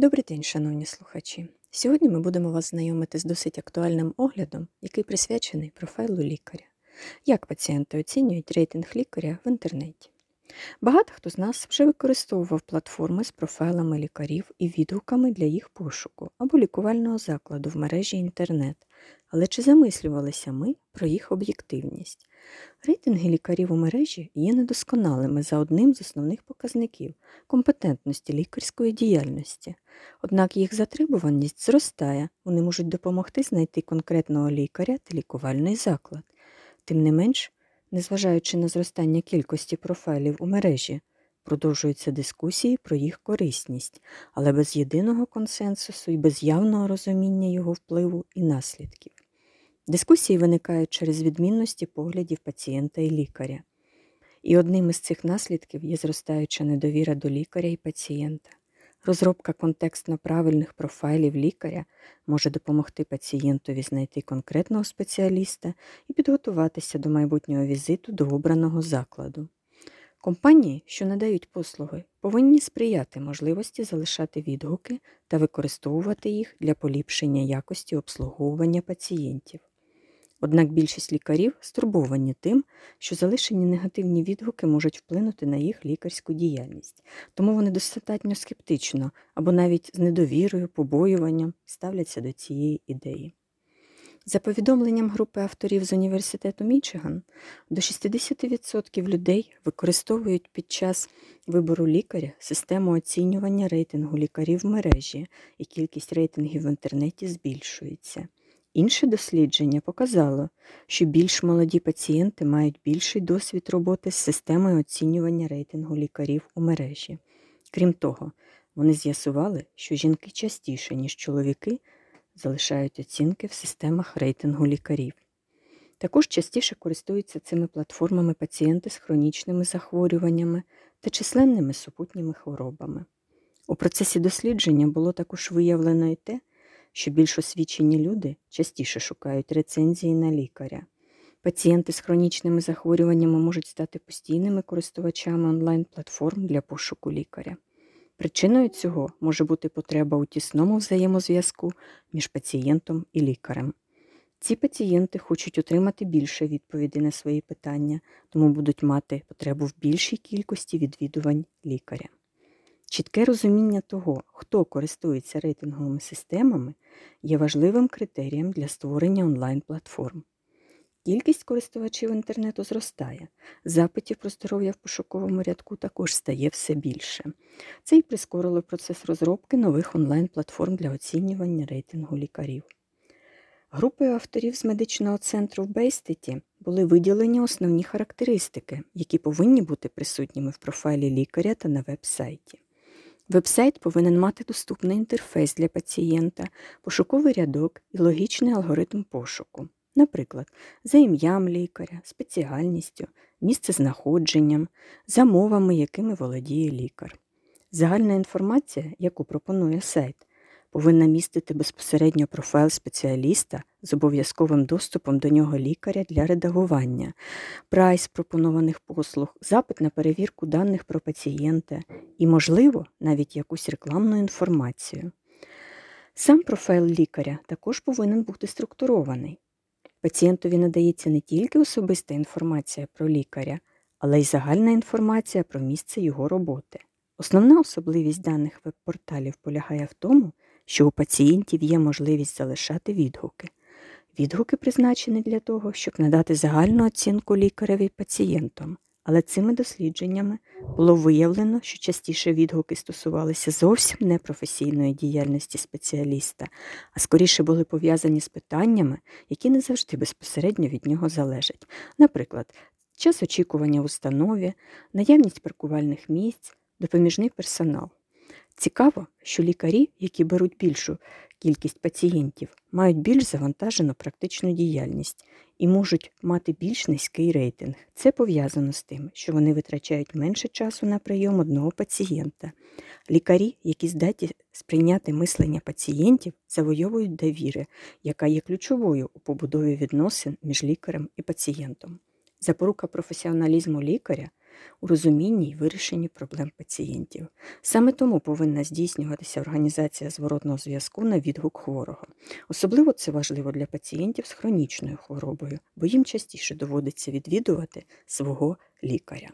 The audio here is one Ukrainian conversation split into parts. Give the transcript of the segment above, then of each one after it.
Добрий день, шановні слухачі. Сьогодні ми будемо вас знайомити з досить актуальним оглядом, який присвячений профайлу лікаря. Як пацієнти оцінюють рейтинг лікаря в інтернеті. Багато хто з нас вже використовував платформи з профайлами лікарів і відгуками для їх пошуку або лікувального закладу в мережі інтернет. Але чи замислювалися ми про їх об'єктивність? Рейтинги лікарів у мережі є недосконалими за одним з основних показників компетентності лікарської діяльності. Однак їх затребуваність зростає, вони можуть допомогти знайти конкретного лікаря та лікувальний заклад. Тим не менш, незважаючи на зростання кількості профайлів у мережі, продовжуються дискусії про їх корисність, але без єдиного консенсусу і без явного розуміння його впливу і наслідків. Дискусії виникають через відмінності поглядів пацієнта і лікаря. І одним із цих наслідків є зростаюча недовіра до лікаря і пацієнта. Розробка контекстно правильних профайлів лікаря може допомогти пацієнтові знайти конкретного спеціаліста і підготуватися до майбутнього візиту до обраного закладу. Компанії, що надають послуги, повинні сприяти можливості залишати відгуки та використовувати їх для поліпшення якості обслуговування пацієнтів. Однак більшість лікарів стурбовані тим, що залишені негативні відгуки можуть вплинути на їх лікарську діяльність, тому вони достатньо скептично або навіть з недовірою, побоюванням ставляться до цієї ідеї. За повідомленням групи авторів з університету Мічиган, до 60% людей використовують під час вибору лікаря систему оцінювання рейтингу лікарів в мережі, і кількість рейтингів в інтернеті збільшується. Інше дослідження показало, що більш молоді пацієнти мають більший досвід роботи з системою оцінювання рейтингу лікарів у мережі. Крім того, вони з'ясували, що жінки частіше, ніж чоловіки, залишають оцінки в системах рейтингу лікарів. Також частіше користуються цими платформами пацієнти з хронічними захворюваннями та численними супутніми хворобами. У процесі дослідження було також виявлено і те, що більш освічені люди частіше шукають рецензії на лікаря. Пацієнти з хронічними захворюваннями можуть стати постійними користувачами онлайн-платформ для пошуку лікаря. Причиною цього може бути потреба у тісному взаємозв'язку між пацієнтом і лікарем. Ці пацієнти хочуть отримати більше відповідей на свої питання, тому будуть мати потребу в більшій кількості відвідувань лікаря. Чітке розуміння того, хто користується рейтинговими системами, є важливим критерієм для створення онлайн-платформ. Кількість користувачів інтернету зростає, запитів про здоров'я в пошуковому рядку також стає все більше. Це й прискорило процес розробки нових онлайн-платформ для оцінювання рейтингу лікарів. Групою авторів з медичного центру в Бейстеті були виділені основні характеристики, які повинні бути присутніми в профайлі лікаря та на веб-сайті. Вебсайт повинен мати доступний інтерфейс для пацієнта, пошуковий рядок і логічний алгоритм пошуку, наприклад, за ім'ям лікаря, спеціальністю, місцезнаходженням, за мовами, якими володіє лікар. Загальна інформація, яку пропонує сайт, повинна містити безпосередньо профайл спеціаліста з обов'язковим доступом до нього лікаря для редагування, прайс пропонованих послуг, запит на перевірку даних про пацієнта і, можливо, навіть якусь рекламну інформацію. Сам профайл лікаря також повинен бути структурований. Пацієнтові надається не тільки особиста інформація про лікаря, але й загальна інформація про місце його роботи. Основна особливість даних веб-порталів полягає в тому, що у пацієнтів є можливість залишати відгуки. Відгуки призначені для того, щоб надати загальну оцінку лікареві пацієнтам, але цими дослідженнями було виявлено, що частіше відгуки стосувалися зовсім не професійної діяльності спеціаліста, а скоріше були пов'язані з питаннями, які не завжди безпосередньо від нього залежать. Наприклад, час очікування в установі, наявність паркувальних місць, допоміжний персонал. Цікаво, що лікарі, які беруть більшу кількість пацієнтів, мають більш завантажену практичну діяльність і можуть мати більш низький рейтинг. Це пов'язано з тим, що вони витрачають менше часу на прийом одного пацієнта. Лікарі, які здатні сприйняти мислення пацієнтів, завойовують довіри, яка є ключовою у побудові відносин між лікарем і пацієнтом. Запорука професіоналізму лікаря у розумінні й вирішенні проблем пацієнтів. Саме тому повинна здійснюватися організація зворотного зв'язку на відгук хворого. Особливо це важливо для пацієнтів з хронічною хворобою, бо їм частіше доводиться відвідувати свого лікаря.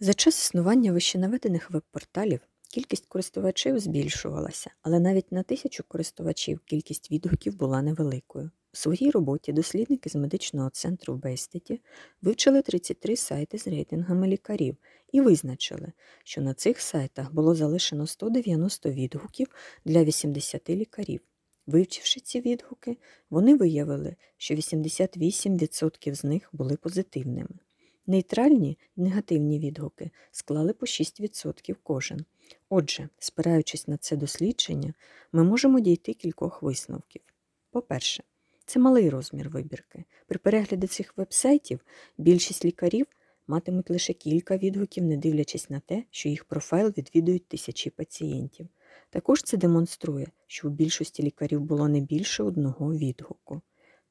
За час існування вищенаведених веб-порталів кількість користувачів збільшувалася, але навіть на тисячу користувачів кількість відгуків була невеликою. У своїй роботі дослідники з медичного центру в Бейстеті вивчили 33 сайти з рейтингами лікарів і визначили, що на цих сайтах було залишено 190 відгуків для 80 лікарів. Вивчивши ці відгуки, вони виявили, що 88% з них були позитивними. Нейтральні і негативні відгуки склали по 6% кожен. Отже, спираючись на це дослідження, ми можемо дійти кількох висновків. По-перше, це малий розмір вибірки. При перегляді цих вебсайтів більшість лікарів матимуть лише кілька відгуків, не дивлячись на те, що їх профайл відвідують тисячі пацієнтів. Також це демонструє, що у більшості лікарів було не більше одного відгуку.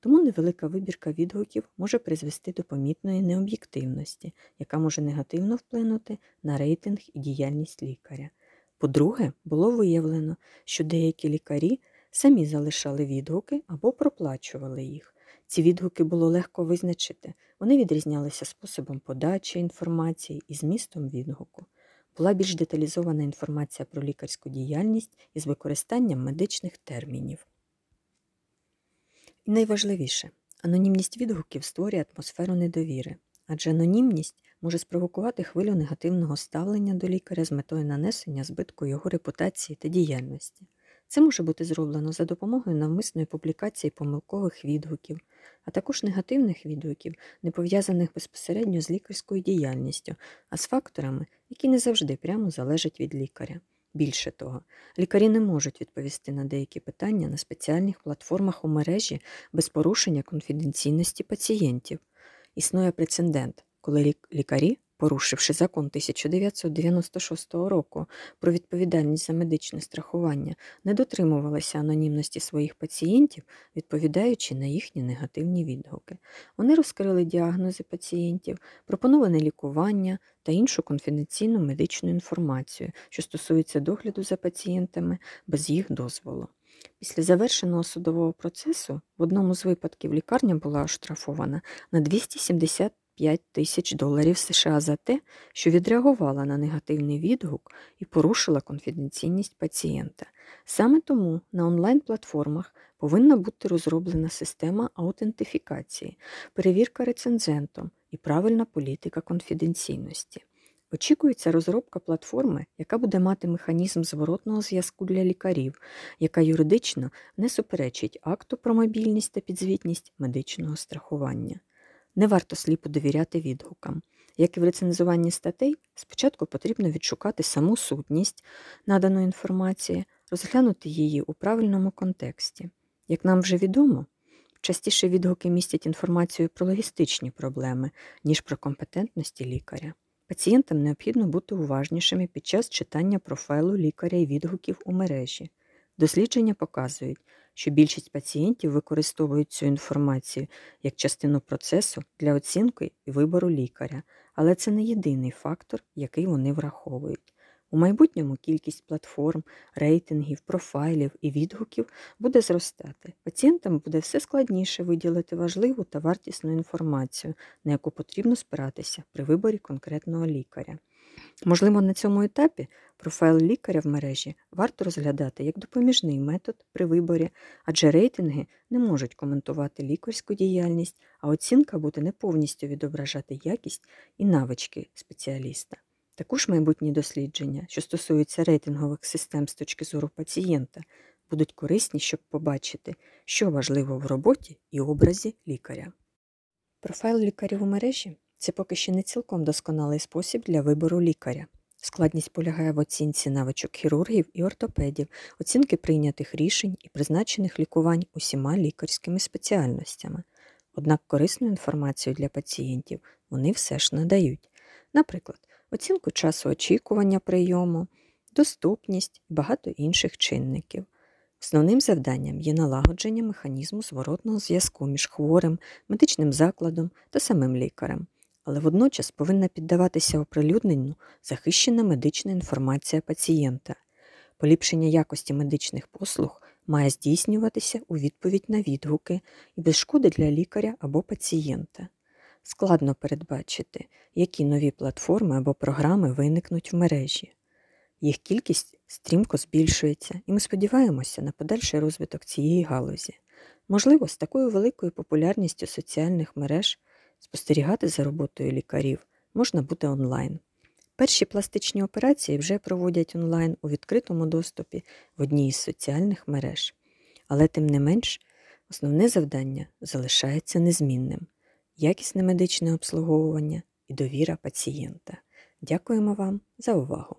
Тому невелика вибірка відгуків може призвести до помітної необ'єктивності, яка може негативно вплинути на рейтинг і діяльність лікаря. По-друге, було виявлено, що деякі лікарі самі залишали відгуки або проплачували їх. Ці відгуки було легко визначити, вони відрізнялися способом подачі інформації і змістом відгуку. Була більш деталізована інформація про лікарську діяльність із використанням медичних термінів. І найважливіше, анонімність відгуків створює атмосферу недовіри, адже анонімність може спровокувати хвилю негативного ставлення до лікаря з метою нанесення збитку його репутації та діяльності. Це може бути зроблено за допомогою навмисної публікації помилкових відгуків, а також негативних відгуків, не пов'язаних безпосередньо з лікарською діяльністю, а з факторами, які не завжди прямо залежать від лікаря. Більше того, лікарі не можуть відповісти на деякі питання на спеціальних платформах у мережі без порушення конфіденційності пацієнтів. Існує прецедент, коли лікарі порушивши закон 1996 року про відповідальність за медичне страхування, не дотримувалися анонімності своїх пацієнтів, відповідаючи на їхні негативні відгуки. Вони розкрили діагнози пацієнтів, пропоноване лікування та іншу конфіденційну медичну інформацію, що стосується догляду за пацієнтами без їх дозволу. Після завершеного судового процесу в одному з випадків лікарня була оштрафована на 270 5 тисяч доларів США за те, що відреагувала на негативний відгук і порушила конфіденційність пацієнта. Саме тому на онлайн-платформах повинна бути розроблена система аутентифікації, перевірка рецензентом і правильна політика конфіденційності. Очікується розробка платформи, яка буде мати механізм зворотного зв'язку для лікарів, яка юридично не суперечить акту про мобільність та підзвітність медичного страхування. Не варто сліпо довіряти відгукам. Як і в рецензуванні статей, спочатку потрібно відшукати саму сутність наданої інформації, розглянути її у правильному контексті. Як нам вже відомо, частіше відгуки містять інформацію про логістичні проблеми, ніж про компетентності лікаря. Пацієнтам необхідно бути уважнішими під час читання профайлу лікаря і відгуків у мережі. Дослідження показують, що більшість пацієнтів використовують цю інформацію як частину процесу для оцінки і вибору лікаря, але це не єдиний фактор, який вони враховують. У майбутньому кількість платформ, рейтингів, профайлів і відгуків буде зростати. Пацієнтам буде все складніше виділити важливу та вартісну інформацію, на яку потрібно спиратися при виборі конкретного лікаря. Можливо, на цьому етапі профайл лікаря в мережі варто розглядати як допоміжний метод при виборі, адже рейтинги не можуть коментувати лікарську діяльність, а оцінка буде не повністю відображати якість і навички спеціаліста. Також майбутні дослідження, що стосуються рейтингових систем з точки зору пацієнта, будуть корисні, щоб побачити, що важливо в роботі і образі лікаря. Профайл лікарів у мережі це поки ще не цілком досконалий спосіб для вибору лікаря. Складність полягає в оцінці навичок хірургів і ортопедів, оцінки прийнятих рішень і призначених лікувань усіма лікарськими спеціальностями. Однак корисну інформацію для пацієнтів вони все ж надають. Наприклад, оцінку часу очікування прийому, доступність і багато інших чинників. Основним завданням є налагодження механізму зворотного зв'язку між хворим, медичним закладом та самим лікарем. Але водночас повинна піддаватися оприлюдненню захищена медична інформація пацієнта. Поліпшення якості медичних послуг має здійснюватися у відповідь на відгуки і без шкоди для лікаря або пацієнта. Складно передбачити, які нові платформи або програми виникнуть в мережі. Їх кількість стрімко збільшується, і ми сподіваємося на подальший розвиток цієї галузі. Можливо, з такою великою популярністю соціальних мереж спостерігати за роботою лікарів можна буде онлайн. Перші пластичні операції вже проводять онлайн у відкритому доступі в одній із соціальних мереж. Але тим не менш, основне завдання залишається незмінним якісне медичне обслуговування і довіра пацієнта. Дякуємо вам за увагу!